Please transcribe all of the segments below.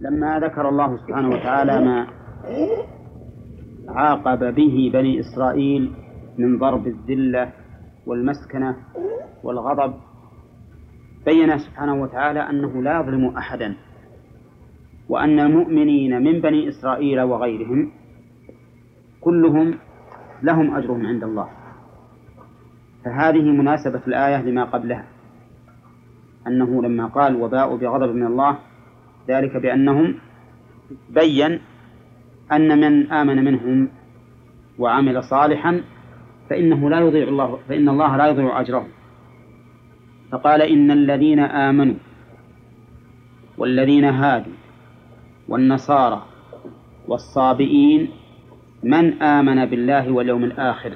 لما ذكر الله سبحانه وتعالى ما عاقب به بني إسرائيل من ضرب الذلة والمسكنة والغضب بين سبحانه وتعالى أنه لا يظلم أحدا وأن المؤمنين من بني إسرائيل وغيرهم كلهم لهم أجرهم عند الله. فهذه مناسبة الآية لما قبلها أنه لما قال وباء بغضب من الله ذلك بأنهم بين أن من آمن منهم وعمل صالحا فإنه لا يضيع الله فإن الله لا يضيع أجره فقال إن الذين آمنوا والذين هادوا والنصارى والصابئين من آمن بالله واليوم الآخر؟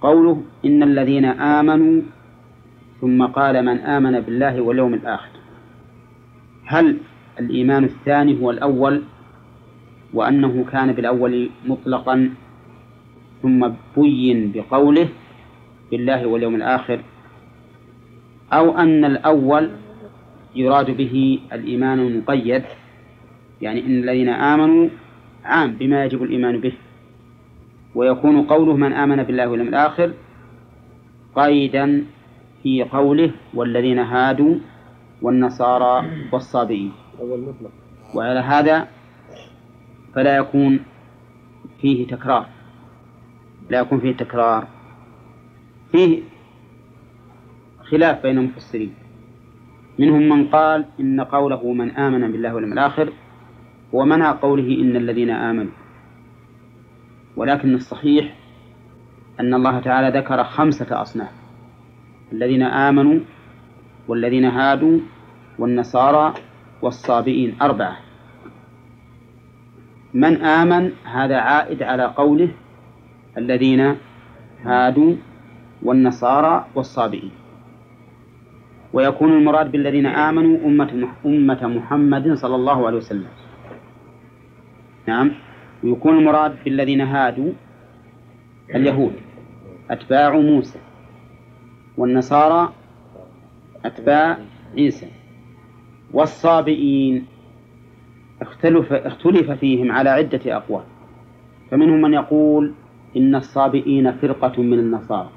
قوله إن الذين آمنوا ثم قال من آمن بالله واليوم الآخر. هل الإيمان الثاني هو الأول وأنه كان بالأول مطلقا ثم بين بقوله بالله واليوم الآخر أو أن الأول يراد به الإيمان المقيد؟ يعني إن الذين آمنوا عام بما يجب الإيمان به. ويكون قوله من آمن بالله واليوم الآخر قيدا في قوله والذين هادوا والنصارى والصابئين. وعلى هذا فلا يكون فيه تكرار. لا يكون فيه تكرار. فيه خلاف بين المفسرين. منهم من قال إن قوله من آمن بالله واليوم الآخر هو منع قوله إن الذين آمنوا. ولكن الصحيح أن الله تعالى ذكر خمسة أصناف. الذين آمنوا والذين هادوا والنصارى والصابئين. أربعة. من آمن هذا عائد على قوله الذين هادوا والنصارى والصابئين. ويكون المراد بالذين آمنوا أمة أمة محمد صلى الله عليه وسلم. نعم. ويكون المراد بالذين هادوا اليهود أتباع موسى. والنصارى أتباع عيسى والصابئين اختلف اختلف فيهم على عدة أقوال. فمنهم من يقول إن الصابئين فرقة من النصارى.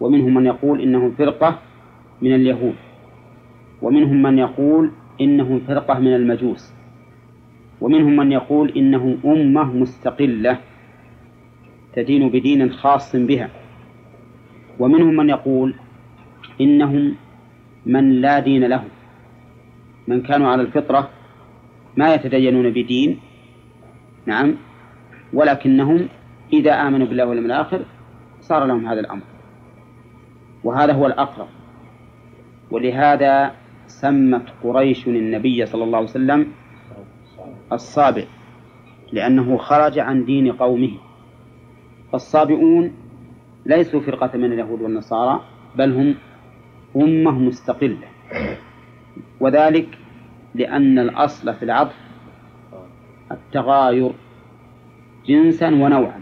ومنهم من يقول إنهم فرقة من اليهود. ومنهم من يقول إنهم فرقة من المجوس. ومنهم من يقول إنهم أمة مستقلة تدين بدين خاص بها. ومنهم من يقول إنهم من لا دين لهم من كانوا على الفطرة ما يتدينون بدين. نعم. ولكنهم إذا آمنوا بالله واليوم الآخر صار لهم هذا الأمر. وهذا هو الأقرب. ولهذا سمت قريش النبي صلى الله عليه وسلم الصابئ لأنه خرج عن دين قومه. فالصابئون ليسوا فرقة من اليهود والنصارى بل هم أمة مستقلة. وذلك لأن الأصل في العطف التغاير جنسا ونوعا.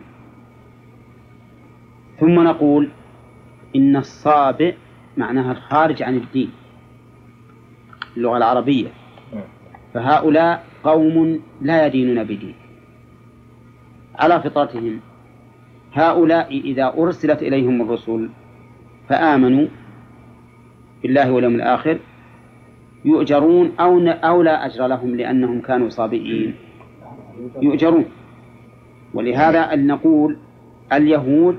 ثم نقول إن الصابئ معناها الخارج عن الدين اللغة العربية. فهؤلاء قوم لا يدينون بدين. على فطرتهم هؤلاء إذا أرسلت إليهم الرسل فآمنوا بالله واليوم الآخر يؤجرون أو أو لا أجر لهم لأنهم كانوا صابئين. يؤجرون. ولهذا أن نقول اليهود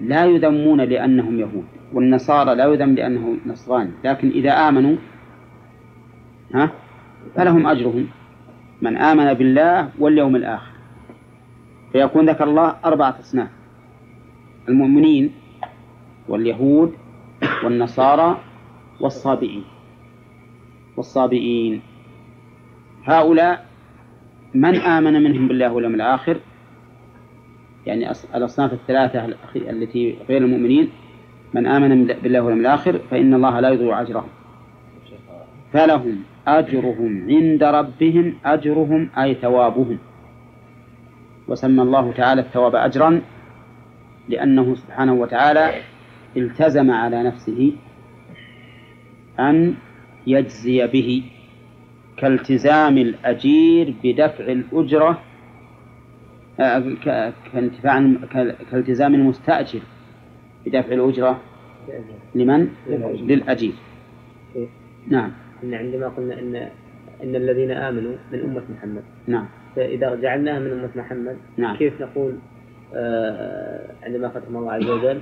لا يذمون لأنهم يهود والنصارى لا يذم لأنهم نصراني لكن إذا آمنوا ها فلهم أجرهم. من آمن بالله واليوم الآخر. فيكون ذكر الله أربعة أصناف المؤمنين واليهود والنصارى والصابئين. والصابئين. هؤلاء من آمن منهم بالله واليوم الآخر؟ يعني الأصناف الثلاثة التي غير المؤمنين. من آمن بالله واليوم الآخر فإن الله لا يضيع أجرهم. فلهم أجرهم عند ربهم أجرهم أي ثوابهم. وسمى الله تعالى الثواب أجرا لأنه سبحانه وتعالى التزم على نفسه أن يجزي به كالتزام الأجير بدفع الأجرة آه، كانتفاع كالتزام المستأجر بدفع الأجرة لمن؟ للأجير. نعم. إن عندما قلنا إن إن الذين آمنوا من أمة محمد. نعم. فإذا جعلناها من أمة محمد نعم. كيف نقول آه عندما ختم الله عز وجل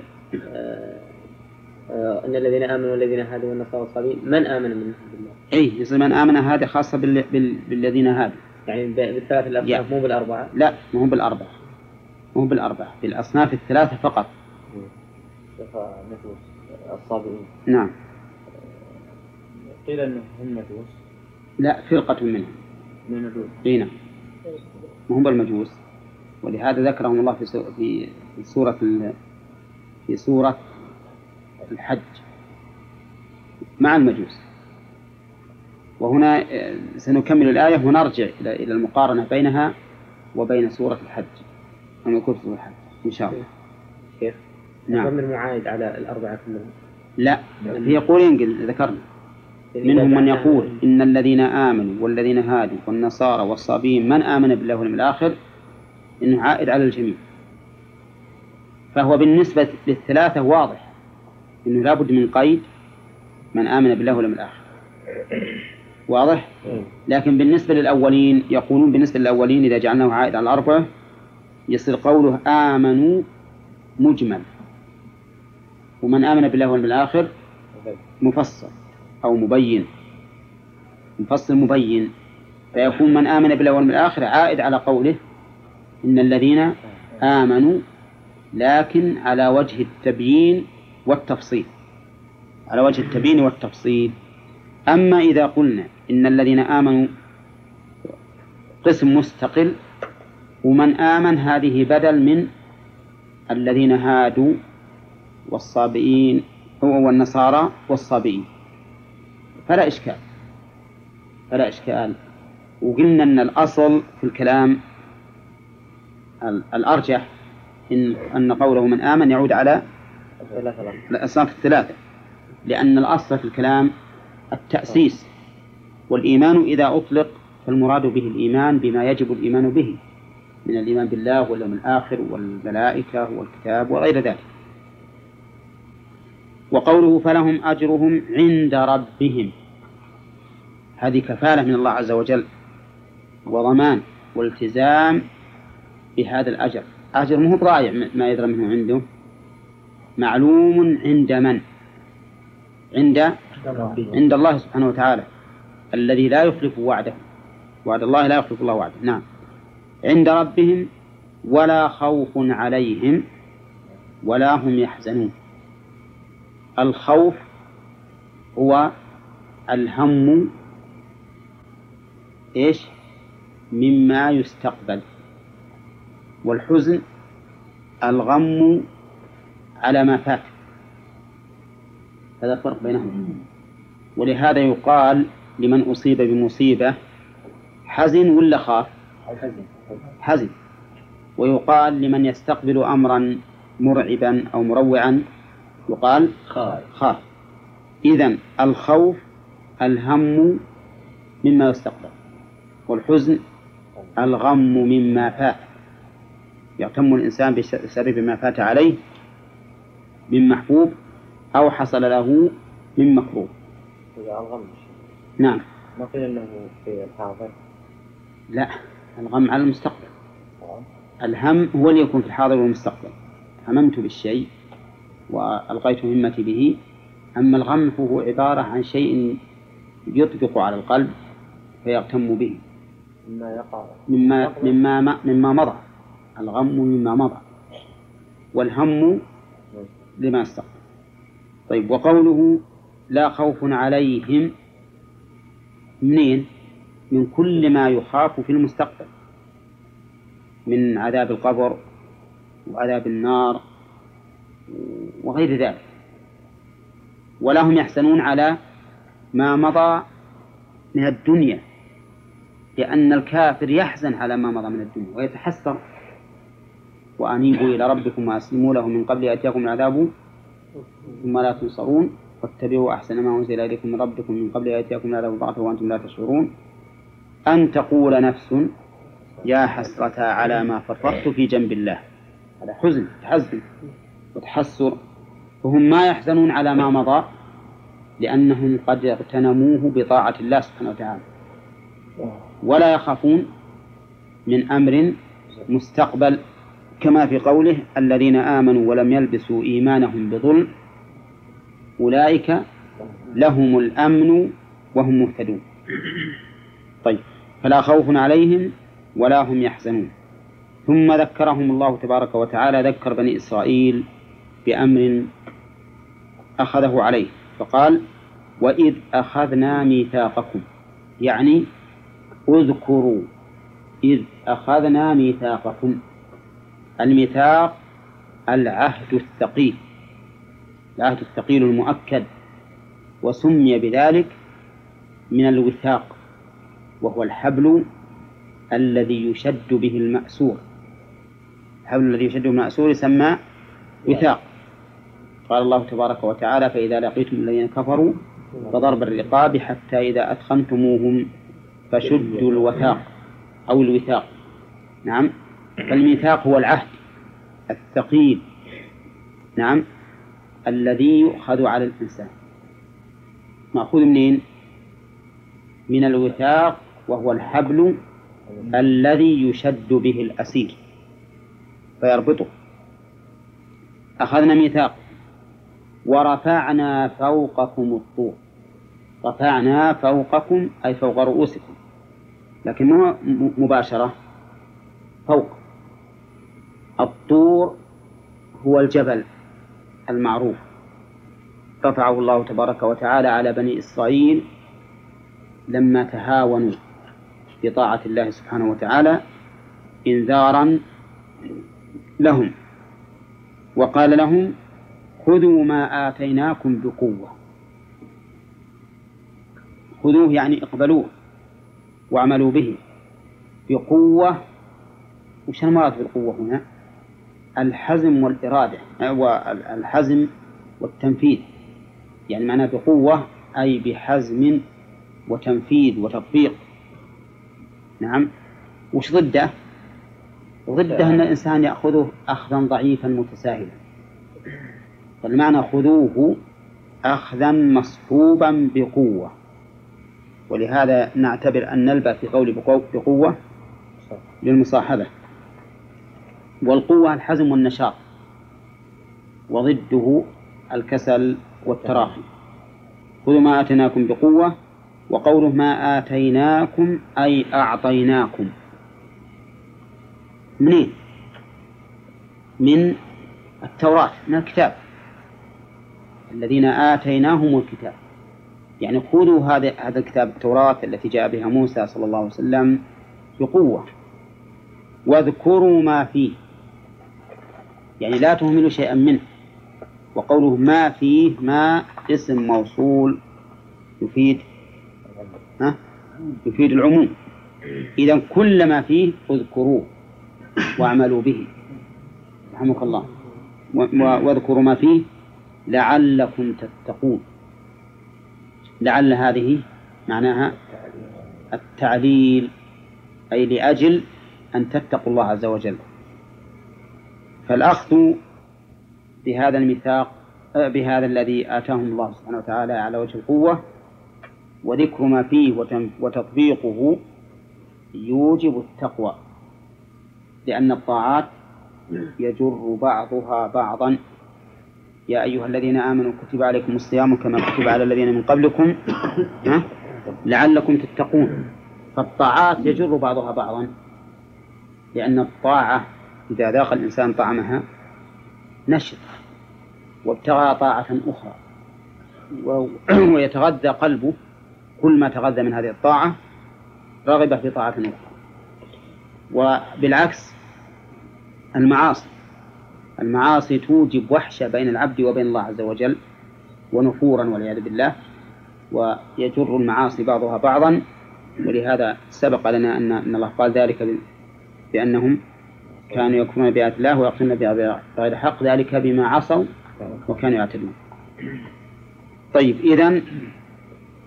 آه أن الذين آمنوا والذين هادوا والنصارى والصابين من آمن منهم؟ بالله؟ أي يصير من آمن هذا خاصة بال... بال... بالذين هادوا. يعني بالثلاث الأصناف مو بالأربعة؟ لا مو بالأربعة. مو بالأربعة بالأصناف الثلاثة فقط. الصابئين. نعم. قيل أنهم هم نفوس لا فرقة منهم. من المجوس إي نعم. وهم بالمجوس. ولهذا ذكرهم الله في في سورة في سورة الحج مع المجوس. وهنا آه، سنكمل الآية ونرجع إلى المقارنة بينها وبين سورة الحج. المذكور في سورة الحج إن شاء الله. كيف؟ نعم. الضمير معايد على الأربعة كلهم لا هي قول ينقل ذكرنا. منهم من يقول إن الذين آمنوا والذين هادوا والنصارى والصابين من آمن بالله واليوم الآخر؟ إنه عائد على الجميع. فهو بالنسبة للثلاثة واضح. أنه لابد من قيد من آمن بالله واليوم الآخر. واضح؟ لكن بالنسبة للأولين يقولون بالنسبة للأولين إذا جعلناه عائد على الأربعة يصير قوله آمنوا مجمل. ومن آمن بالله واليوم الآخر مفصل أو مبين. مفصل مبين. فيكون من آمن بالله واليوم الآخر عائد على قوله إن الذين آمنوا لكن على وجه التبيين والتفصيل. على وجه التبيين والتفصيل. أما إذا قلنا إن الذين آمنوا قسم مستقل ومن آمن هذه بدل من الذين هادوا والصابئين والنصارى والصابئين. فلا إشكال. فلا إشكال. وقلنا أن الأصل في الكلام الأرجح إن أن قوله من آمن يعود على الأصناف الثلاثة. لأن الأصل في الكلام التأسيس والإيمان إذا أطلق فالمراد به الإيمان بما يجب الإيمان به من الإيمان بالله واليوم الآخر والملائكة والكتاب وغير ذلك. وقوله فلهم أجرهم عند ربهم هذه كفالة من الله عز وجل وضمان والتزام بهذا الأجر. أجر مو ضايع ما يدرى منه عنده. معلوم عند من؟ عند عند الله سبحانه وتعالى الذي لا يخلف وعده. وعد الله لا يخلف الله وعده. نعم. عند ربهم ولا خوف عليهم ولا هم يحزنون. الخوف هو الهم إيش؟ مما يستقبل. والحزن الغم على ما فات. هذا الفرق بينهم. ولهذا يقال لمن أصيب بمصيبة حزن ولا خاف؟ حزن. ويقال لمن يستقبل أمرا مرعبا أو مروعا يقال خاف. إذن الخوف الهم مما يستقبل والحزن الغم مما فات. يغتم الإنسان بسبب ما فات عليه من محبوب أو حصل له من مكروه. الغم نعم. ما قيل أنه في الحاضر؟ لا الغم على المستقبل. الهم هو اللي يكون في الحاضر والمستقبل. هممت بالشيء وألقيت همتي به. أما الغم فهو عبارة عن شيء يطبق على القلب فيغتم به. مما يقع. مما مما مما مضى. الغم مما مضى. والهم لما استقبل طيب وقوله لا خوف عليهم منين؟ من كل ما يخاف في المستقبل. من عذاب القبر وعذاب النار وغير ذلك. ولا هم يحزنون على ما مضى من الدنيا لأن الكافر يحزن على ما مضى من الدنيا ويتحسر وأنيبوا إلى ربكم وأسلموا له من قبل يأتيكم العذاب ثم لا تنصرون. واتبعوا أحسن ما أنزل إليكم من ربكم من قبل يأتيكم العذاب بغتة وأنتم لا تشعرون. أن تقول نفس يا حسرة على ما فرطت في جنب الله. هذا حزن تحزن وتحسر. وهم ما يحزنون على ما مضى لأنهم قد اغتنموه بطاعة الله سبحانه وتعالى. ولا يخافون من أمر مستقبل كما في قوله الذين آمنوا ولم يلبسوا إيمانهم بظلم أولئك لهم الأمن وهم مهتدون. طيب فلا خوف عليهم ولا هم يحزنون. ثم ذكرهم الله تبارك وتعالى ذكر بني إسرائيل بأمر أخذه عليه. فقال وإذ أخذنا ميثاقكم يعني اذكروا إذ أخذنا ميثاقكم الميثاق العهد الثقيل العهد الثقيل المؤكد وسمي بذلك من الوثاق وهو الحبل الذي يشد به المأسور. الحبل الذي يشد به المأسور يسمى وثاق. قال الله تبارك وتعالى فإذا لقيتم الذين كفروا فضرب الرقاب حتى إذا أثخنتموهم فشدوا الوثاق أو الوثاق. نعم. فالميثاق هو العهد الثقيل نعم الذي يؤخذ على الإنسان. مأخوذ منين؟ من الوثاق وهو الحبل الذي يشد به الأسير فيربطه. أخذنا ميثاق. ورفعنا فوقكم الطور. رفعنا فوقكم أي فوق رؤوسكم. لكن مباشرة؟ فوق. الطور هو الجبل المعروف. رفعه الله تبارك وتعالى على بني إسرائيل لما تهاونوا بطاعة الله سبحانه وتعالى إنذارا لهم. وقال لهم خذوا ما آتيناكم بقوة. خذوه يعني اقبلوه واعملوا به بقوة. وش المراد بالقوة هنا؟ الحزم والإرادة والحزم والتنفيذ. يعني معناه بقوة أي بحزم وتنفيذ وتطبيق. نعم. وش ضده؟ ضده أن الإنسان يأخذه أخذا ضعيفا متساهلا. فالمعنى خذوه أخذا مصحوبا بقوة. ولهذا نعتبر أن نلبى في قول بقوة للمصاحبة. والقوة الحزم والنشاط. وضده الكسل والتراخي. خذوا ما آتيناكم بقوة وقوله ما آتيناكم أي أعطيناكم. منين؟ من التوراة من الكتاب. الذين آتيناهم الكتاب. يعني خذوا هذا هذا الكتاب التوراة التي جاء بها موسى صلى الله عليه وسلم بقوة. واذكروا ما فيه. يعني لا تهملوا شيئا منه. وقوله ما فيه ما اسم موصول يفيد ها؟ يفيد العموم. إذا كل ما فيه اذكروه واعملوا به. رحمك الله. واذكروا ما فيه لعلكم تتقون. لعل هذه معناها التعليل أي لأجل أن تتقوا الله عز وجل. فالأخذ بهذا الميثاق بهذا الذي آتاهم الله سبحانه وتعالى على وجه القوة وذكر ما فيه وتطبيقه يوجب التقوى لأن الطاعات يجر بعضها بعضا. يا أيها الذين آمنوا كتب عليكم الصيام كما كتب على الذين من قبلكم لعلكم تتقون. فالطاعات يجر بعضها بعضا لأن الطاعة إذا ذاق الإنسان طعمها نشط وابتغى طاعة أخرى. ويتغذى قلبه كل ما تغذى من هذه الطاعة رغب في طاعة أخرى. وبالعكس المعاصي المعاصي توجب وحشة بين العبد وبين الله عز وجل ونفورا والعياذ بالله ويجر المعاصي بعضها بعضا. ولهذا سبق لنا أن الله قال ذلك بأنهم كانوا يكفرون بآيات الله ويقتلون بغير حق ذلك بما عصوا وكانوا يعتدون. طيب إذا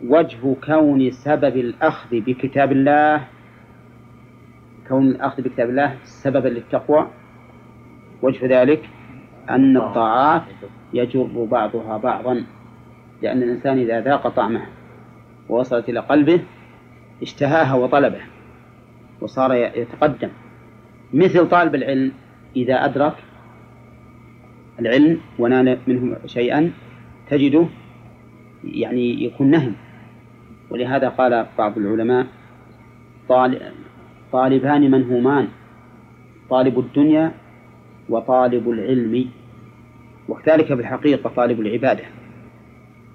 وجه كون سبب الأخذ بكتاب الله كون الأخذ بكتاب الله سببا للتقوى. وجه ذلك أن الطاعات يجر بعضها بعضا لأن الإنسان إذا ذاق طعمه ووصلت إلى قلبه اشتهاها وطلبه وصار يتقدم. مثل طالب العلم إذا أدرك العلم ونال منه شيئا تجده يعني يكون نهم. ولهذا قال بعض العلماء طالبان منهومان طالب الدنيا وطالب العلم. وكذلك بالحقيقة طالب العبادة.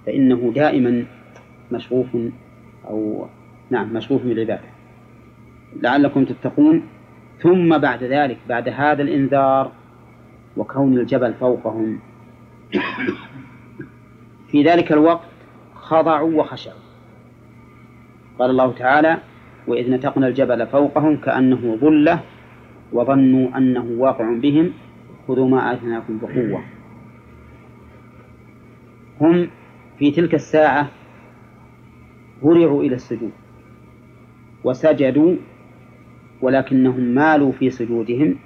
فإنه دائما مشغوف أو نعم مشغوف بالعبادة. لعلكم تتقون. ثم بعد ذلك بعد هذا الإنذار وكون الجبل فوقهم في ذلك الوقت خضعوا وخشعوا. قال الله تعالى وإذ نتقنا الجبل فوقهم كأنه ظلة وظنوا أنه واقع بهم خذوا ما آتيناكم بقوة. هم في تلك الساعة هرعوا إلى السجود وسجدوا ولكنهم مالوا في سجودهم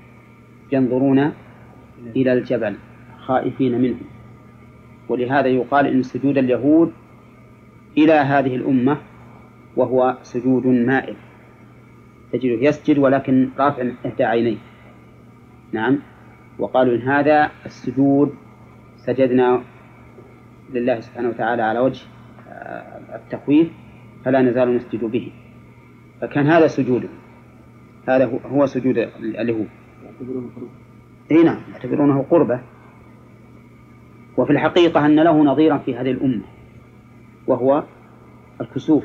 ينظرون إلى الجبل خائفين منه. ولهذا يقال إن سجود اليهود إلى هذه الأمة وهو سجود مائل. تجده يسجد ولكن رافع إحدى عينيه. نعم. وقالوا إن هذا السجود سجدنا لله سبحانه وتعالى على وجه آه، التخويف فلا نزال نسجد به. فكان هذا سجوده. هذا هو سجود اليهود إي نعم يعتبرونه قربة. وفي الحقيقة أن له نظيرا في هذه الأمة وهو الكسوف.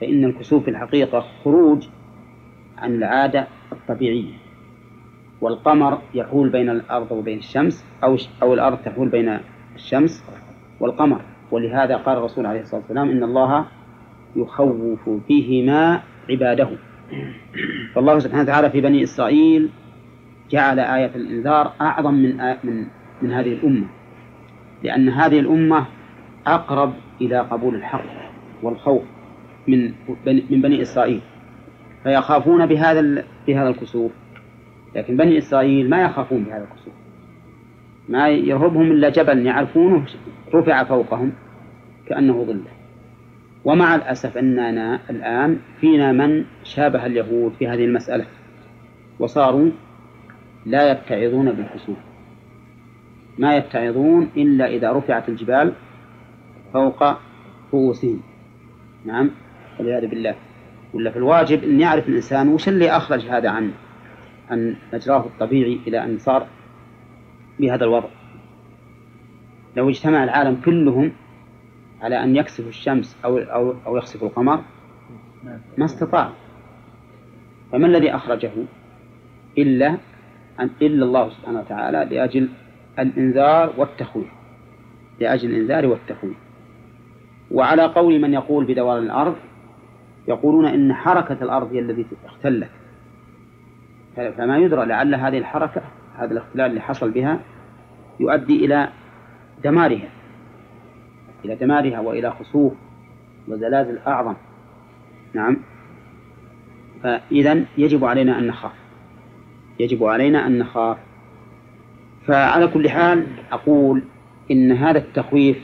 فإن الكسوف في الحقيقة خروج عن العادة الطبيعية والقمر يحول بين الأرض وبين الشمس أو أو الأرض تحول بين الشمس والقمر. ولهذا قال الرسول عليه الصلاة والسلام إن الله يخوف بهما عباده. فالله سبحانه وتعالى في بني إسرائيل جعل آية الإنذار أعظم من من من هذه الأمة. لأن هذه الأمة أقرب إلى قبول الحق والخوف من من بني إسرائيل. فيخافون بهذا بهذا الكسوف لكن بني إسرائيل ما يخافون بهذا الكسوف ما يرهبهم إلا جبل يعرفونه رفع فوقهم كأنه ظله ومع الأسف أننا الآن فينا من شابه اليهود في هذه المسألة وصاروا لا يتعظون بالكسوف ما يتعظون إلا إذا رفعت الجبال فوق رؤوسهم. نعم والعياذ بالله. ولا في الواجب أن يعرف الإنسان وش اللي أخرج هذا عن عن مجراه الطبيعي إلى أن صار بهذا الوضع. لو اجتمع العالم كلهم على أن يكسفوا الشمس أو أو أو يخسفوا القمر؟ ما استطاع. فما الذي أخرجه إلا أن إلا الله سبحانه وتعالى لأجل الإنذار والتخويف؟ لأجل الإنذار والتخويف. وعلى قول من يقول بدوران الأرض يقولون إن حركة الأرض هي التي اختلت. فما يدرى لعل هذه الحركة هذا الاختلال اللي حصل بها يؤدي إلى دمارها. إلى دمارها وإلى خسوف وزلازل أعظم. نعم. فإذا يجب علينا أن نخاف. يجب علينا أن نخاف. فعلى كل حال أقول إن هذا التخويف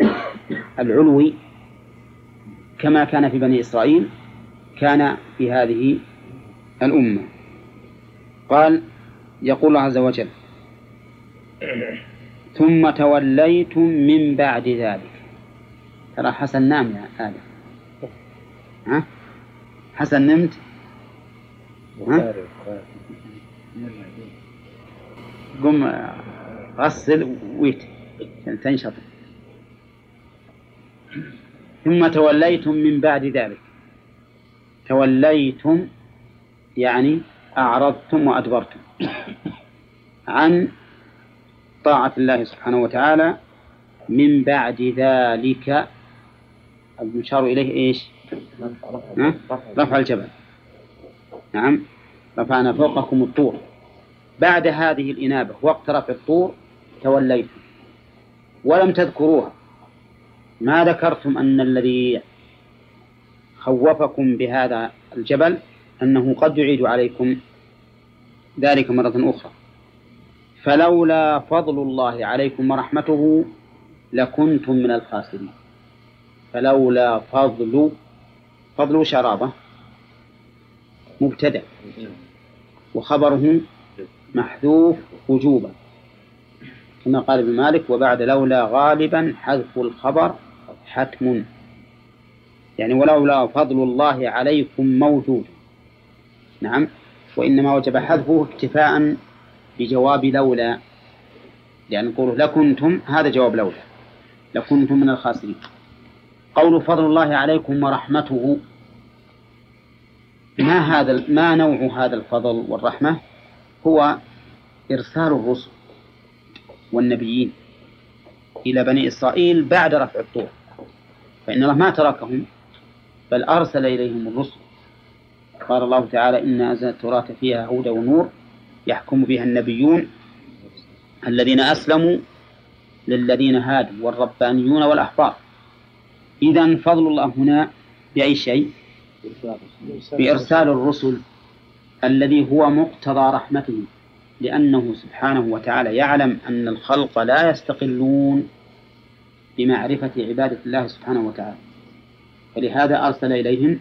العلوي كما كان في بني إسرائيل كان في هذه الأمة. قال يقول الله عز وجل ثم توليتم من بعد ذلك. ترى حسن نام يا آدم. ها؟ حسن نمت؟ ها؟ قم غسل ويت تنشط. ثم توليتم من بعد ذلك. توليتم يعني أعرضتم وأدبرتم. عن طاعة الله سبحانه وتعالى من بعد ذلك. المشار إليه إيش؟ رفع الجبل. نعم. رفعنا فوقكم الطور. بعد هذه الإنابة وقت رفع الطور توليتم. ولم تذكروها. ما ذكرتم أن الذي خوفكم بهذا الجبل أنه قد يعيد عليكم ذلك مرة أخرى. فلولا فضل الله عليكم ورحمته لكنتم من الخاسرين. فلولا فضل فضل شرابة مبتدأ وخبره محذوف وجوبا. كما قال ابن مالك وبعد لولا غالبا حذف الخبر حتم. يعني ولولا فضل الله عليكم موجود. نعم. وإنما وجب حذفه اكتفاء بجواب لولا لأن نقول لكنتم هذا جواب لولا. لكنتم من الخاسرين. قول فضل الله عليكم ورحمته. ما هذا ما نوع هذا الفضل والرحمة؟ هو إرسال الرسل والنبيين إلى بني إسرائيل بعد رفع الطور. فإن الله ما تركهم بل أرسل إليهم الرسل. قال الله تعالى إن أنزلنا التوراة فيها هدى ونور. يحكم بها النبيون الذين أسلموا للذين هادوا والربانيون والأحبار. إذا فضل الله هنا بأي شيء؟ بإرسال الرسل الذي هو مقتضى رحمته لأنه سبحانه وتعالى يعلم أن الخلق لا يستقلون بمعرفة عبادة الله سبحانه وتعالى. فلهذا أرسل إليهم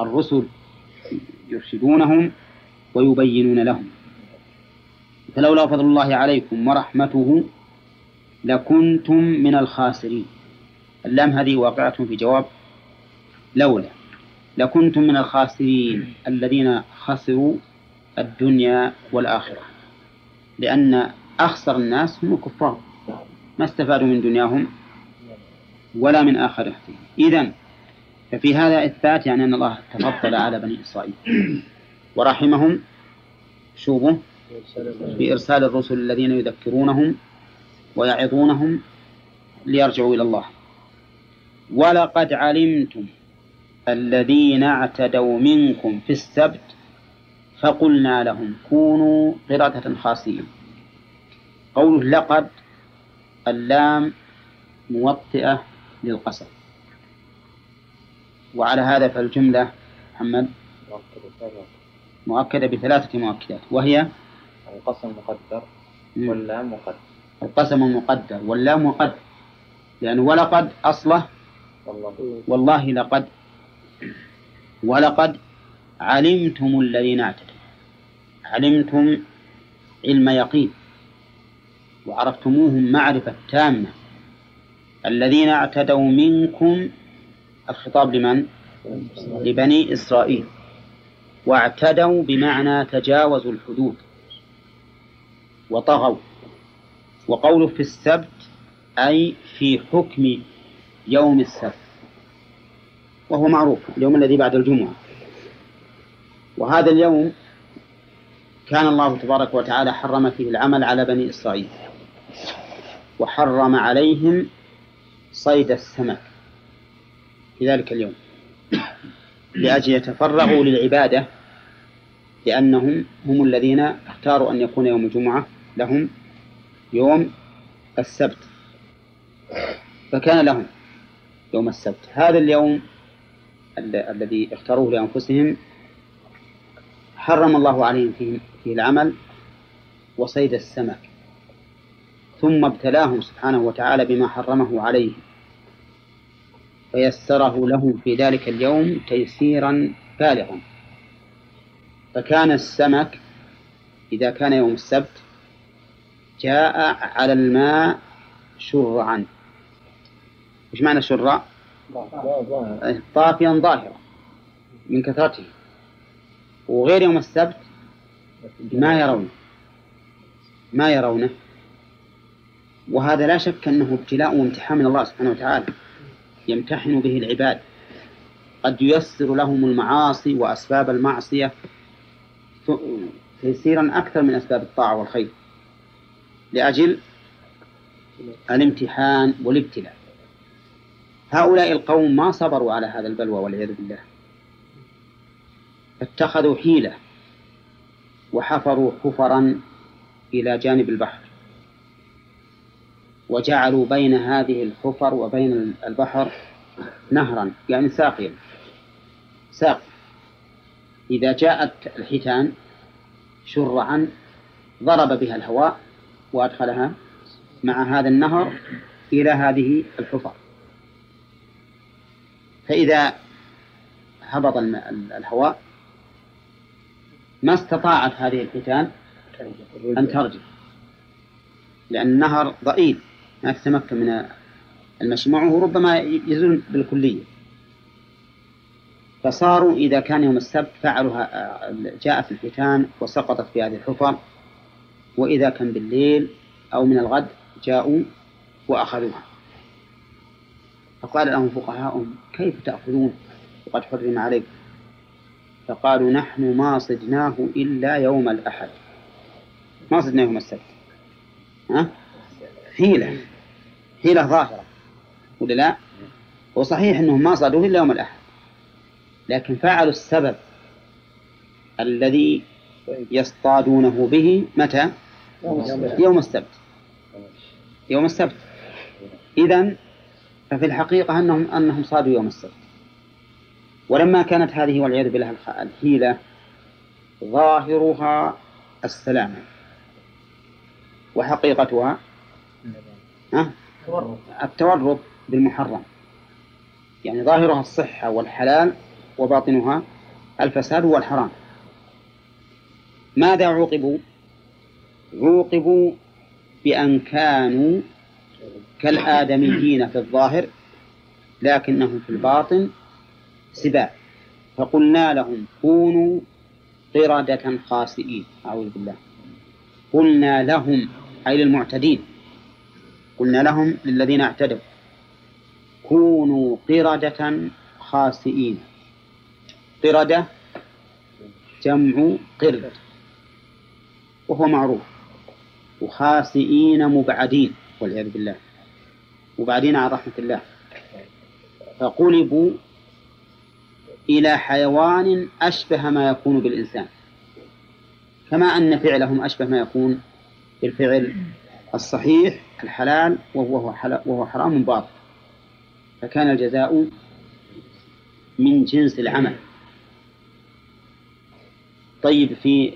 الرسل يرشدونهم ويبينون لهم. فلولا فضل الله عليكم ورحمته لكنتم من الخاسرين. اللام هذه واقعة في جواب لولا. لكنتم من الخاسرين الذين خسروا الدنيا والآخرة. لأن أخسر الناس هم الكفار. ما استفادوا من دنياهم ولا من آخرتهم. إذن ففي هذا إثبات يعني أن الله تفضل على بني إسرائيل. ورحمهم. شوبه بإرسال الرسل الذين يذكرونهم ويعظونهم ليرجعوا إلى الله. ولقد علمتم الذين اعتدوا منكم في السبت فقلنا لهم كونوا قردة خاسئين. قوله لقد اللام موطئة للقسم. وعلى هذا فالجملة محمد مؤكدة بثلاثة مؤكدات وهي القسم مقدر واللام مقدر. القسم مقدر واللام مقدر. لأنه ولقد أصله والله. والله لقد ولقد علمتم الذين اعتدوا. علمتم علم يقين وعرفتموهم معرفة تامة. الذين اعتدوا منكم الخطاب لمن؟ لبني إسرائيل. واعتدوا بمعنى تجاوزوا الحدود. وطغوا. وقوله في السبت أي في حكم يوم السبت. وهو معروف اليوم الذي بعد الجمعة. وهذا اليوم كان الله تبارك وتعالى حرم فيه العمل على بني إسرائيل. وحرم عليهم صيد السمك في ذلك اليوم. لأجل يتفرغوا للعبادة لأنهم هم الذين اختاروا أن يكون يوم الجمعة. لهم يوم السبت. فكان لهم يوم السبت. هذا اليوم الذي اختاروه لأنفسهم حرم الله عليهم فيه, فيه العمل وصيد السمك ثم ابتلاهم سبحانه وتعالى بما حرمه عليهم فيسره لهم في ذلك اليوم تيسيرا بالغا. فكان السمك إذا كان يوم السبت جاء على الماء شرعا. إيش معنى شرع؟ طافيا ظاهرا من كثرته. وغير يوم السبت ما يرونه. ما يرونه. وهذا لا شك أنه ابتلاء وامتحان من الله سبحانه وتعالى. يمتحن به العباد. قد ييسر لهم المعاصي وأسباب المعصية تيسيرا أكثر من أسباب الطاعة والخير. لأجل الامتحان والابتلاء. هؤلاء القوم ما صبروا على هذا البلوى والعياذ بالله. اتخذوا حيلة وحفروا حفرا إلى جانب البحر. وجعلوا بين هذه الحفر وبين البحر نهرا يعني ساقيا. ساق. إذا جاءت الحيتان شرعا ضرب بها الهواء وأدخلها مع هذا النهر إلى هذه الحفر. فإذا هبط الهواء ما استطاعت هذه الحيتان أن ترجع لأن النهر ضئيل ما تتمكن من المشي معه ربما يزول بالكلية. فصاروا إذا كان يوم السبت فعلوا جاءت الحيتان وسقطت في هذه الحفر. وإذا كان بالليل أو من الغد جاءوا وأخذوها. فقال لهم فقهاؤهم كيف تأخذون؟ وقد حرم عليكم. فقالوا نحن ما صدناه إلا يوم الأحد. ما صدنا يوم السبت. ها؟ حيلة. حيلة ظاهرة. ولا لا؟ وصحيح أنهم ما صادوه إلا يوم الأحد. لكن فعلوا السبب الذي يصطادونه به متى؟ يوم السبت. يوم السبت. إذا ففي الحقيقة أنهم أنهم صادوا يوم السبت. ولما كانت هذه والعياذ بالله الحيلة ظاهرها السلامة وحقيقتها التورط بالمحرم. يعني ظاهرها الصحة والحلال وباطنها الفساد والحرام. ماذا عوقبوا؟ عوقبوا بأن كانوا كالآدميين في الظاهر لكنهم في الباطن سباع. فقلنا لهم كونوا قردة خاسئين. أعوذ بالله. قلنا لهم أي للمعتدين. قلنا لهم للذين اعتدوا كونوا قردة خاسئين. قردة جمع قرد وهو معروف. وخاسئين مبعدين والعياذ بالله. مبعدين عن رحمة الله. فقلبوا إلى حيوان أشبه ما يكون بالإنسان. كما أن فعلهم أشبه ما يكون بالفعل الصحيح الحلال وهو وهو حرام باطل. فكان الجزاء من جنس العمل. طيب في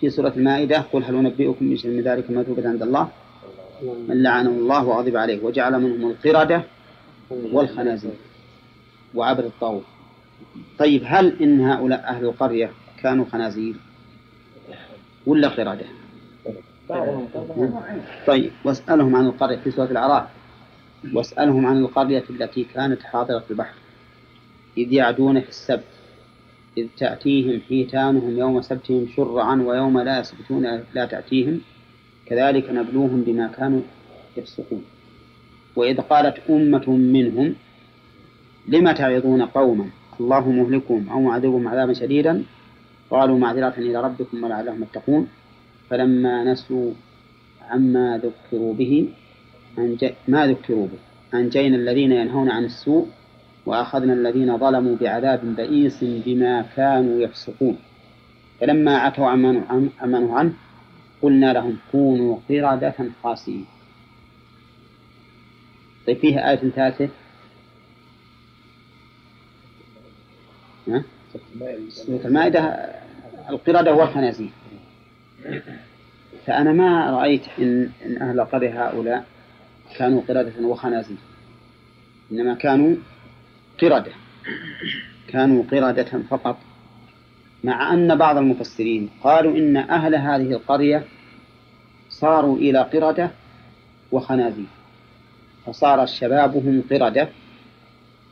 في سورة المائدة قل هل أنبئكم من من ذلك مثوبة عند الله؟ من لعنه الله وغضب عليه وجعل منهم القردة والخنازير وعبد الطاغوت. طيب هل إن هؤلاء أهل القرية كانوا خنازير ولا قردة؟ طيب واسألهم عن القرية في سورة الأعراف. واسألهم عن القرية التي كانت حاضرة البحر إذ يعدون في السبت. إذ تأتيهم حيتانهم يوم سبتهم شرعا ويوم لا يسبتون لا تأتيهم كذلك نبلوهم بما كانوا يفسقون. وإذ قالت أمة منهم لم تعظون قوما؟ الله مهلكهم أو معذبهم عذابا شديدا؟ قالوا معذرة إلى ربكم ولعلهم يتقون. فلما نسوا عما ذكروا به ما ذكروا به أنجينا الذين ينهون عن السوء وأخذنا الذين ظلموا بعذاب بئيس بما كانوا يفسقون. فلما عتوا عما نهوا عنه قلنا لهم كونوا قردة خاسئين. طيب فيها آية ثالثة؟ سورة المائدة القردة والخنازير. فأنا ما رأيت إن, إن أهل القرية هؤلاء كانوا قردة وخنازير. إنما كانوا قردة. كانوا قردة فقط. مع أن بعض المفسرين قالوا إن أهل هذه القرية صاروا إلى قردة وخنازير. فصار شبابهم قردة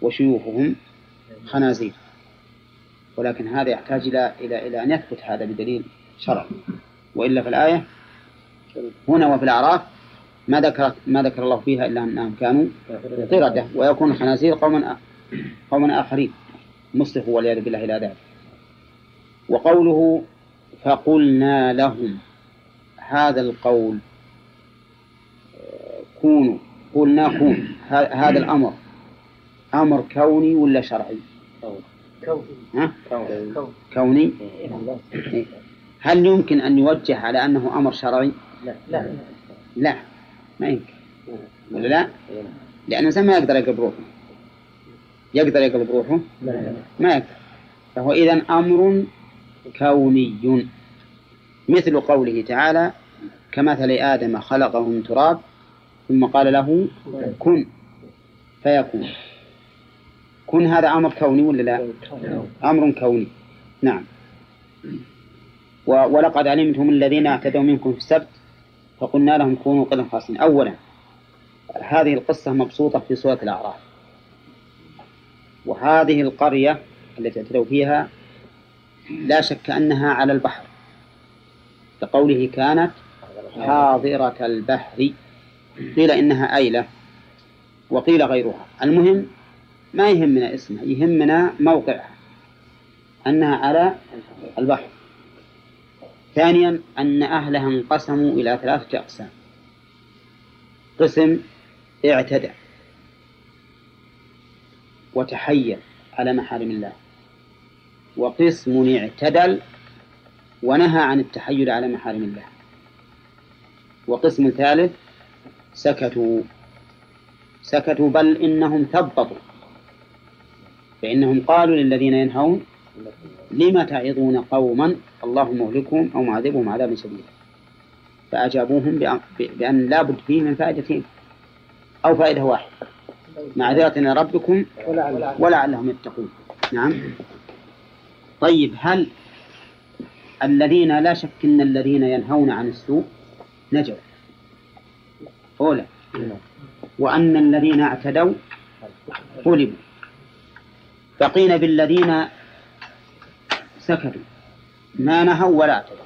وشيوخهم خنازير. ولكن هذا يحتاج إلى إلى إلى أن يثبت هذا بدليل شرعي. وإلا في الآية هنا وفي الأعراف ما ذكر ما ذكر الله فيها إلا أنهم كانوا قردة. ويكون الخنازير قوما قوما آخرين مصلحوا والعياذ بالله إلى ذلك وقوله فقلنا لهم هذا القول كونوا قلنا كون هذا الأمر أمر كوني ولا شرعي؟ ها؟ كوني إيه. هل يمكن أن يوجه على أنه أمر شرعي؟ لا لا لا ما يمكن ولا لا؟ لأن الإنسان ما يقدر يقلب روحه يقدر يقلب روحه؟ ما يقدر. فهو إذا أمر كوني. مثل قوله تعالى كمثل آدم خلقه من تراب ثم قال له كن. فيكون. كن هذا أمر كوني ولا لا؟ أمر كوني. نعم. ولقد علمتم الذين اعتدوا منكم في السبت فقلنا لهم كونوا قدم خاصين أولا هذه القصة مبسوطة في سورة الأعراف. وهذه القرية التي اعتدوا فيها لا شك أنها على البحر. لقوله كانت حاضرة البحر. قيل إنها أيلة وقيل غيرها. المهم ما يهمنا اسمها يهمنا موقعها أنها على البحر. ثانيا أن أهلها انقسموا إلى ثلاثة أقسام. قسم اعتدى. وتحير على محارم الله. وقسم اعتدل ونهى عن التحيل على محارم الله. وقسم ثالث سكتوا. سكتوا بل إنهم ثبطوا. فإنهم قالوا للذين ينهون لم تعظون قوما؟ الله مهلكهم أو معذبهم عذابا شديدا. فأجابوهم بأن لا بد فيه من فائدتين أو فائدة واحدة. معذرة إلى ربكم ولعلهم يتقون. نعم. طيب هل الذين لا شك أن الذين ينهون عن السوء نجوا؟ أولى وأن الذين اعتدوا غلبوا. بقينا بالذين سكتوا ما نهوا ولا اعتدوا.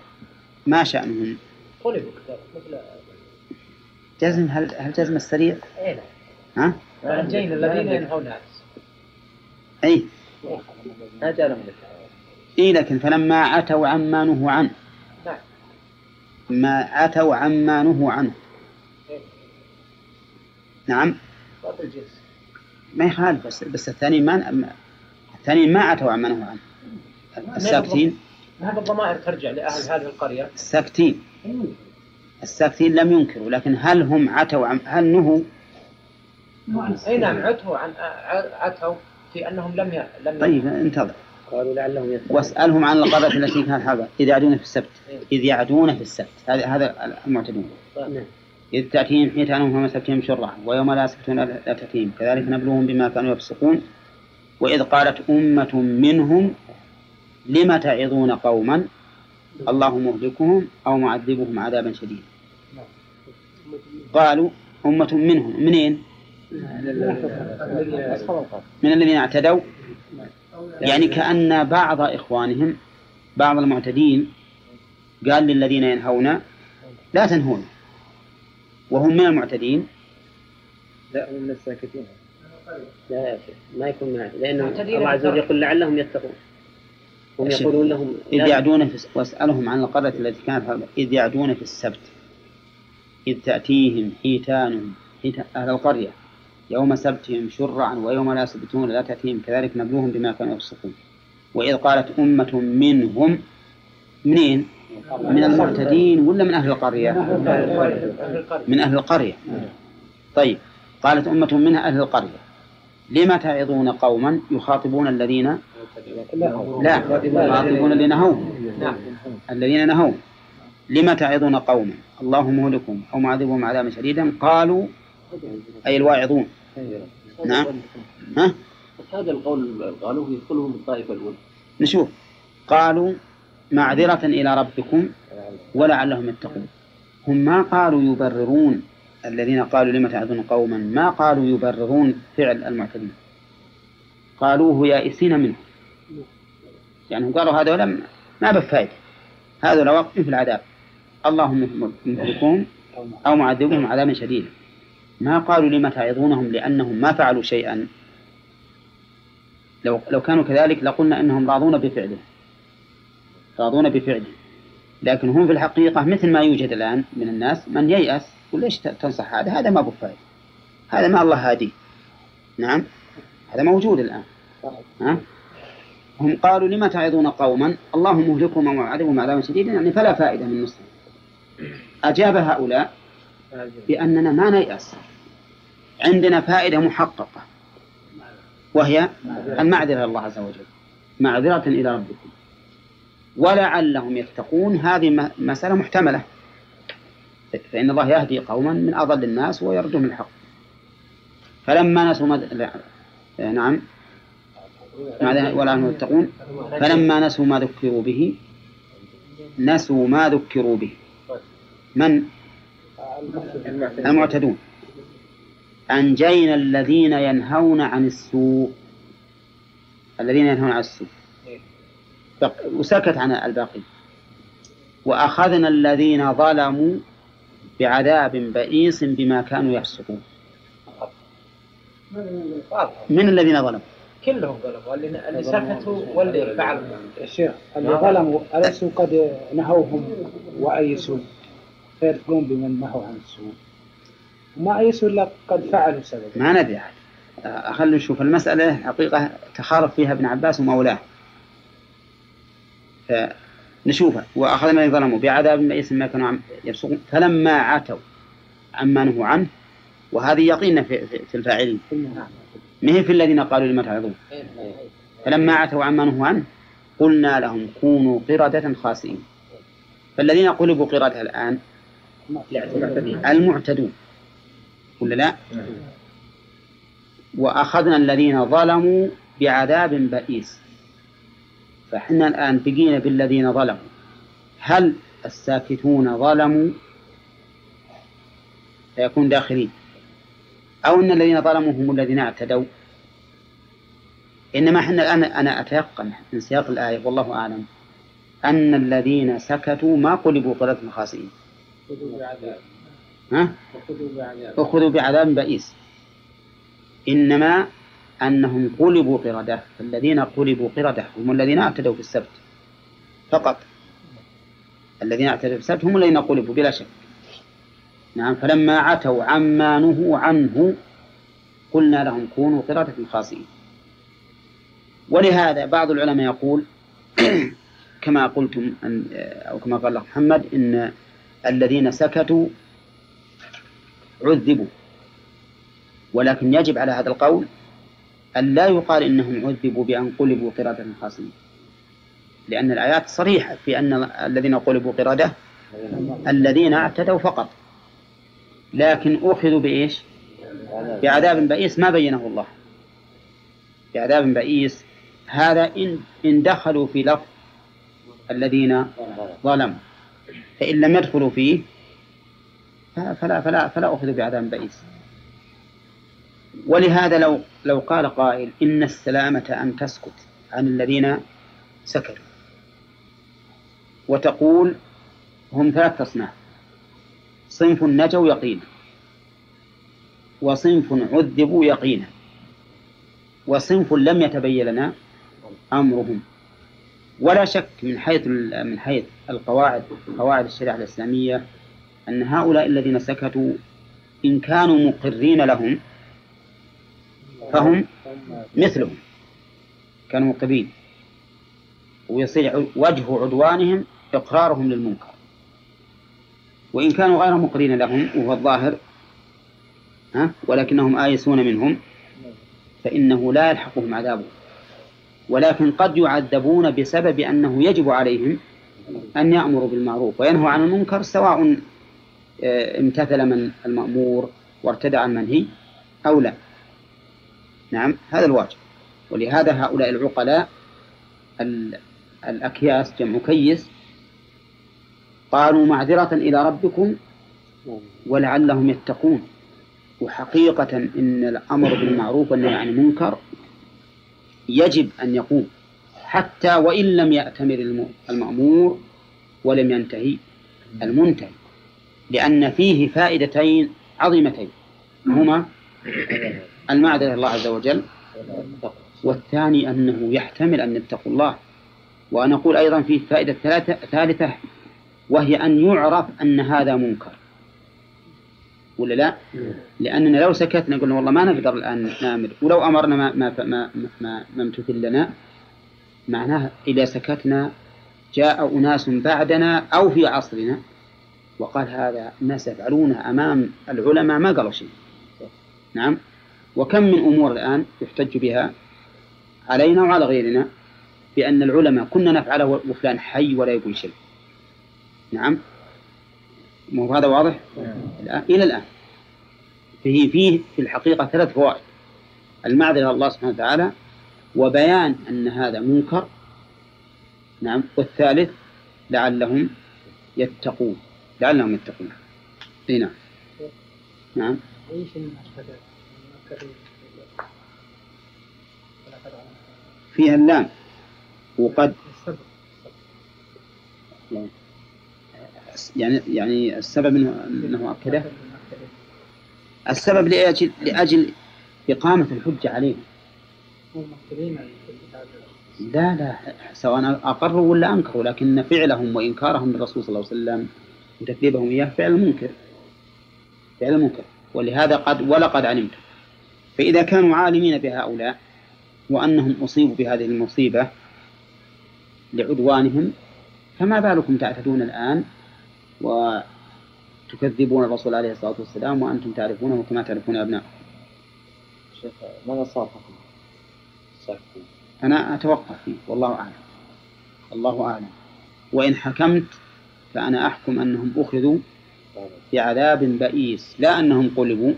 ما شأنهم؟ غلبوا مثل جزم هل هل جزم السريع؟ اي ها؟ الجين الذين ينهون عن أي. ما جاء لهم إي لكن فلما عتوا عما نهوا عنه. نعم. ما عتوا عما نهوا عنه. نعم. الجنس. ما يخالف بس بس الثاني ما الثاني ما عتوا عما نهوا عنه. الساكتين. هذا الضمائر ترجع لأهل هذه القرية. الساكتين. الساكتين لم ينكروا لكن هل هم عتوا عن هل نهوا؟ أي نعم عتوا عن عتوا في أنهم لم ي... لم طيب انتظر. قالوا لعلهم يتقون. واسألهم عن القرية التي كانت حاضرة إذ يعدون في السبت. إذ يعدون في السبت. هذا هذا المعتدون. نعم. إذ تأتيهم حيتانهم فما سبتهم شرعا ويوم لا يسبتون لا تأتيهم. كذلك نبلوهم بما كانوا يفسقون. وإذ قالت أمة منهم لم تعظون قوما؟ الله مهلكهم أو معذبهم عذابا شديدا. قالوا أمة منهم. منين؟ من الذين اعتدوا؟ يعني كأن بعض إخوانهم بعض المعتدين قال للذين ينهون لا تنهون. وهم من المعتدين؟ لا هم من الساكتين. لا يا شيخ ما يكون من لأنه الله عز وجل يقول لعلهم يتقون. هم يقولون لهم إذ يعدون في واسألهم عن القرية التي كانت إذ يعدون في السبت. إذ تأتيهم حيتانهم حيتان أهل القرية. يوم سبتهم شرعا ويوم لا يسبتون لا تأتيهم كذلك نبلوهم بما كانوا يفسقون. وإذ قالت أمة منهم منين؟ من المعتدين ولا من أهل القرية؟ من أهل القرية. طيب قالت أمة منها أهل القرية لما تعظون قوما يخاطبون الذين؟ لا يخاطبون الذين نهوا الذين نهوا لما تعظون قوما؟ الله مهلكهم أو معذبهم عذابا شديدا. قالوا أي الواعظون. نعم. ها؟ هذا القول قالوه يدخلهم الطائفة الأولى. نشوف. قالوا معذرة إلى ربكم ولعلهم يتقون. هم ما قالوا يبررون. الذين قالوا لم تعذون قوما ما قالوا يبررون فعل المعتدين. قالوه يائسين منه. يعني هم قالوا هذا لم ما بفائدة هذا وقت في العذاب. اللهم مهلكون أو معذبهم عذابا شديدا. ما قالوا لما تعظونهم لأنهم ما فعلوا شيئا. لو لو كانوا كذلك لقلنا إنهم راضون بفعله. راضون بفعله. لكن هم في الحقيقة مثل ما يوجد الآن من الناس من ييأس وليش تنصح هذا؟ هذا ما بفائدة هذا ما الله هادي. نعم؟ هذا موجود الآن. ها؟ هم قالوا لما تعظون قوما؟ الله مهلكهم أو معذبهم عذابا شديدا يعني فلا فائدة من نصرهم. أجاب هؤلاء بأننا ما نيأس. عندنا فائدة محققة. وهي المعذرة الله عز وجل. معذرة إلى ربكم. ولعلهم يتقون. هذه مسألة محتملة. فإن الله يهدي قوما من أضل الناس ويردهم الحق. فلما نسوا مد... لا. نعم. ولعلهم يتقون. فلما نسوا ما ذكروا به نسوا ما ذكروا به. من؟ المعتدون. أنجينا الذين ينهون عن السوء. الذين ينهون عن السوء. وسكت عن الباقي. وأخذنا الذين ظلموا بعذاب بئيس بما كانوا يفسقون. من الذين ظلموا؟ كلهم واللي اللي سكتوا واللي فعلوا. يا شيخ اللي ظلموا أليسوا قد نهوهم وأيسوا؟ فيدخلون بمن نهوا عن السوء. وما أيسوا إلا قد فعلوا سبب ما ندري عاد خلينا نشوف المسألة حقيقة تخالف فيها ابن عباس ومولاه. فنشوفها. وأخذنا الذين ظلموا بعذاب بئيس ما كانوا يفسقون. فلما عتوا عما نهوا عنه. وهذه يقينا في, في, في الفاعلين. ما هي في الذين قالوا لما تعظون؟ فلما عتوا عما نهوا عنه قلنا لهم كونوا قردة خاسئين. فالذين قلبوا قردة الآن المعتدون. ولا لا؟ وأخذنا الذين ظلموا بعذاب بئيس. فإحنا الآن بقينا بالذين ظلموا. هل الساكتون ظلموا؟ فيكون داخلين. أو أن الذين ظلموا هم الذين اعتدوا؟ إنما إحنا الآن أنا أتيقن من سياق الآية والله أعلم أن الذين سكتوا ما قلبوا قردة خاسئين ها؟ أخذوا بعذاب. بئيس. إنما أنهم قلبوا قردة فالذين قلبوا قردة هم الذين اعتدوا في السبت. فقط. الذين اعتدوا في السبت هم الذين قلبوا بلا شك. نعم فلما عتوا عما نهوا عنه قلنا لهم كونوا قردة خاسئين. ولهذا بعض العلماء يقول كما قلتم أن أو كما قال محمد إن الذين سكتوا عذبوا. ولكن يجب على هذا القول أن لا يقال إنهم عذبوا بأن قلبوا قردة خاسئين لأن الآيات صريحة في أن الذين قلبوا قردة الذين اعتدوا فقط. لكن أخذوا بإيش؟ بعذاب بئيس ما بينه الله. بعذاب بئيس. هذا إن إن دخلوا في لفظ الذين ظلموا. فإن لم يدخلوا فيه فلا فلا فلا أخذوا بعذاب بئيس. ولهذا لو لو قال قائل إن السلامة أن تسكت عن الذين سكتوا وتقول هم ثلاث أصناف صنف نجوا يقينا وصنف عذبوا يقينا وصنف لم يتبين لنا أمرهم. ولا شك من حيث من حيث القواعد قواعد الشريعة الإسلامية أن هؤلاء الذين سكتوا إن كانوا مقرين لهم فهم مثلهم كانوا مقرين. ويصير وجه عدوانهم إقرارهم للمنكر. وإن كانوا غير مقرين لهم وهو الظاهر ها ولكنهم آيسون منهم فإنه لا يلحقهم عذابه ولكن قد يعذبون بسبب أنه يجب عليهم أن يأمروا بالمعروف وينهوا عن المنكر سواء آه، امتثل من المأمور وارتدع المنهي أو لا. نعم هذا الواجب. ولهذا هؤلاء العقلاء ال- الأكياس جمع كيس قالوا معذرة إلى ربكم ولعلهم يتقون. وحقيقة إن الأمر بالمعروف والنهي عن المنكر يجب أن يقوم حتى وإن لم يأتمر الم- المأمور ولم ينتهي المنتهي لأن فيه فائدتين عظيمتين هما المعذرة الله عز وجل والثاني أنه يحتمل أن يتقوا الله. وأنا أقول أيضا فيه فائدة ثالثة وهي أن يعرف أن هذا منكر. ولا لا؟ لأننا لو سكتنا قلنا والله ما نقدر الآن نامر ولو أمرنا ما ما ما ما, ما امتثل لنا معناه إذا سكتنا جاء أناس بعدنا أو في عصرنا وقال هذا الناس يفعلونه أمام العلماء ما قالوا شيء. نعم؟ وكم من أمور الآن يحتج بها علينا وعلى غيرنا بأن العلماء كنا نفعله وفلان حي ولا يقول شيء. نعم؟ مو هذا واضح؟ الآن إلى الآن. فيه فيه في الحقيقة ثلاث فوائد. المعذرة إلى الله سبحانه وتعالى وبيان أن هذا منكر. نعم. والثالث لعلهم يتقون. لعلهم يتقون. إي نعم. نعم؟ فيها اللام. وقد يعني يعني السبب انه انه أكده. السبب لأجل لأجل إقامة الحجة عليهم لا لا سواء اقروا ولا انكروا لكن فعلهم وإنكارهم للرسول صلى الله عليه وسلم وتكذيبهم إياه فعل منكر. فعل منكر. ولهذا قد ولقد علمت. فإذا كانوا عالمين بهؤلاء وأنهم أصيبوا بهذه المصيبة لعدوانهم فما بالكم تعتدون الآن؟ وتكذبون الرسول عليه الصلاة والسلام وأنتم تعرفونه كما تعرفون ابنائكم. شيخ ماذا صار؟ أنا أتوقف فيه والله أعلم. الله أعلم. وإن حكمت فأنا أحكم أنهم أخذوا بعذاب بئيس لا أنهم قلبوا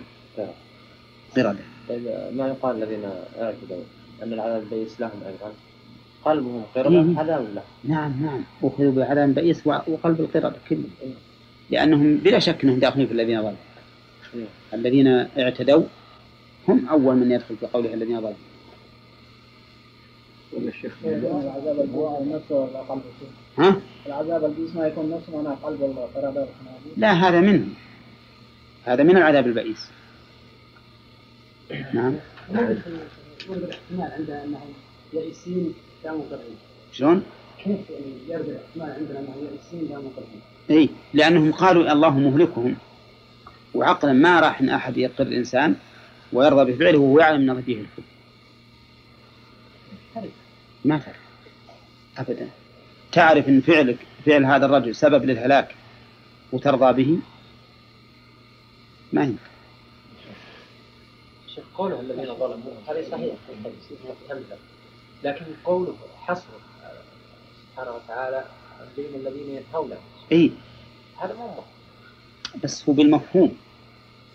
قردة طيب ما يقال الذين اعتدوا أن العذاب البئيس لهم أيضا؟ قلبهم قردة عذاب له نعم نعم. أخذوا بعذاب بئيس وقلب القردة كله. لأنهم بلا شك أنهم داخلين في الذين ظلموا. الذين اعتدوا هم أول من يدخل في قوله الذين ظلموا. ولا الشيخ العذاب البوع نفسه ولا قلب ها؟ العذاب البئيس ما يكون نفسه معناه قلب القردة لا هذا منه. هذا من العذاب البئيس. نعم. الاحتمال عندنا انهم مقرين شلون؟ كيف يعني يرد الاحتمال عندنا انهم يائسين لا مقرين إي لأنهم قالوا الله مهلكهم. وعقلا ما راح إن أحد يقر انسان ويرضى بفعله وهو يعلم إنه فيه الكفر ما فرق. ابدا. تعرف إن فعلك فعل هذا الرجل سبب للهلاك وترضى به؟ ما ينفع قوله الذين ظلموا هذا صحيح لكن قوله حصر سبحانه وتعالى بين الذين ينهون. إي. هذا مو. بس هو بالمفهوم.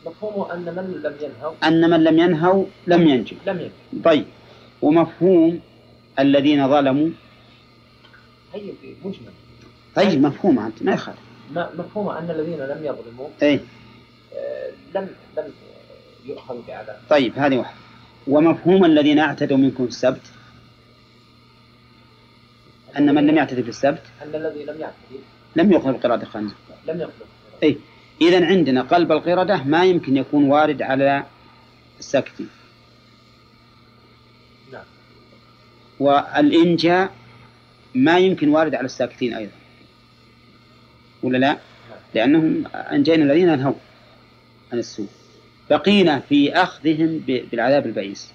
مفهومه أن من لم ينهوا أن من لم ينهوا لم ينجو. لم ينهوا طيب. ومفهوم الذين ظلموا؟ هي في مجمل. طيب مفهوم أنت ما يخالف. مفهومه أن الذين لم يظلموا؟ إي. آه، لم لم يؤخذوا بعذاب. طيب هذه واحدة. ومفهوم الذين اعتدوا منكم السبت؟ أن من لم يعتد في السبت أن الذي لم يعتدي لم يقبل قرادة خنزير لم يقبل أي إذا عندنا قلب القردة ما يمكن يكون وارد على الساكتين نعم. والإنجاء ما يمكن وارد على الساكتين أيضا. ولا لا؟ لأنهم أنجينا الذين أنهوا عن السوء. بقينا في أخذهم بالعذاب البئيس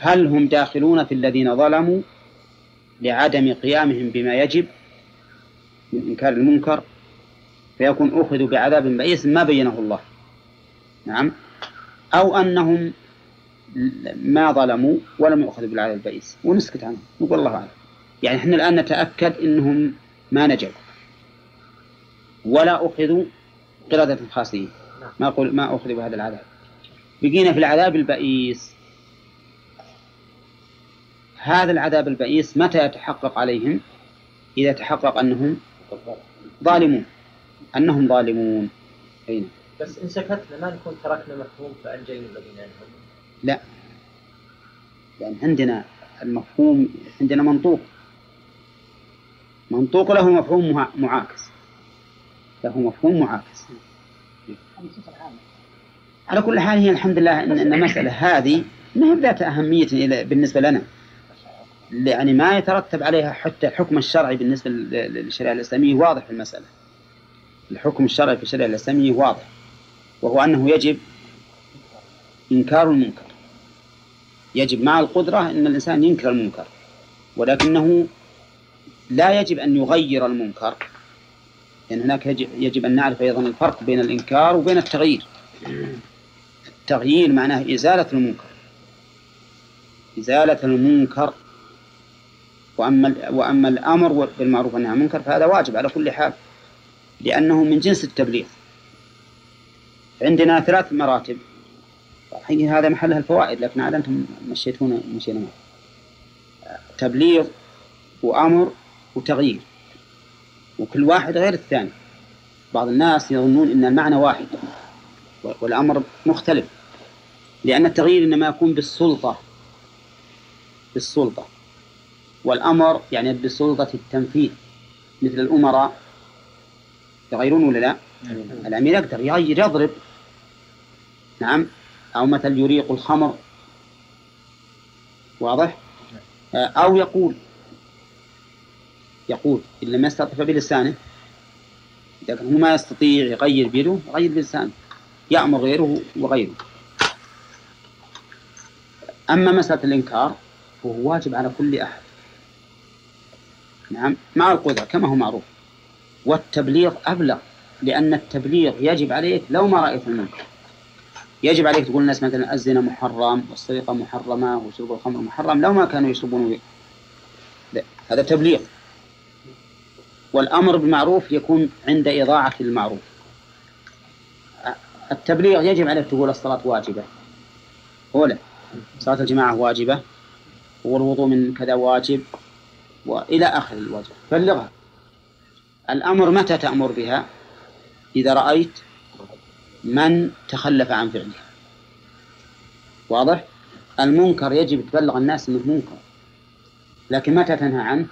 هل هم داخلون في الذين ظلموا لعدم قيامهم بما يجب من إنكار المنكر؟ فيكون أخذوا بعذاب بئيس ما بينه الله. نعم. أو أنهم ما ظلموا ولم يؤخذوا بالعذاب البئيس. ونسكت عنهم. نقول الله أعلم. يعني إحنا الآن نتأكد أنهم ما نجوا. ولا أخذوا قردة خاسئين ما أقول ما أخذوا بهذا العذاب. بقينا في العذاب البئيس. هذا العذاب البئيس متى يتحقق عليهم؟ إذا تحقق أنهم ظالمون. أنهم ظالمون. أين بس إن سكتنا ما نكون تركنا مفهوم فأنجينا الذين ينهون. لا. لأن عندنا المفهوم عندنا منطوق. منطوق له مفهوم مع- معاكس. له مفهوم معاكس. على كل حال هي الحمد لله ان المسألة هذه ما هي ذات أهمية بالنسبة لنا. يعني ما يترتب عليها حتى الحكم الشرعي بالنسبة لل- للشريعة الإسلامية واضح في المسألة. الحكم الشرعي في الشريعة الإسلامية واضح. وهو أنه يجب إنكار المنكر. يجب مع القدرة إن الإنسان ينكر المنكر. ولكنه لا يجب أن يغير المنكر. لأن هناك يجب, يجب أن نعرف أيضا الفرق بين الإنكار وبين التغيير. التغيير معناه إزالة المنكر. إزالة المنكر وأما وأما الأمر بالمعروف والنهي عن المنكر فهذا واجب على كل حال لأنه من جنس التبليغ. عندنا ثلاث مراتب. حقيقة هذا محلها الفوائد لكن عاد أنتم مشيتونا مشينا. تبليغ وأمر وتغيير. وكل واحد غير الثاني. بعض الناس يظنون أن المعنى واحد والأمر مختلف. لأن التغيير إنما يكون بالسلطة. بالسلطة. والأمر يعني بسلطة التنفيذ. مثل الأمراء يغيرون ولا لا؟ الأمير يقدر يغير يضرب. نعم. أو مثل يريق الخمر. واضح؟ أو يقول يقول إن لم يستطع بلسانه إذا كان هو ما يستطيع يغير بيده يغير بلسانه. يأمر غيره وغيره. أما مسألة الإنكار فهو واجب على كل أحد. نعم مع القدرة كما هو معروف. والتبليغ أبلغ لأن التبليغ يجب عليك لو ما رأيت المنكر. يجب عليك تقول الناس مثلا الزنا محرم والسرقة محرمة وشرب الخمر محرم لو ما كانوا يشربون لا. هذا تبليغ. والأمر بالمعروف يكون عند إضاعة المعروف. التبليغ يجب عليك تقول الصلاة واجبة. أولى صلاة الجماعة واجبة والوضوء من كذا واجب. وإلى آخر الواجب بلغها. الأمر متى تأمر بها؟ إذا رأيت من تخلف عن فعله. واضح؟ المنكر يجب تبلغ الناس أنه منكر. لكن متى تنهى عنه؟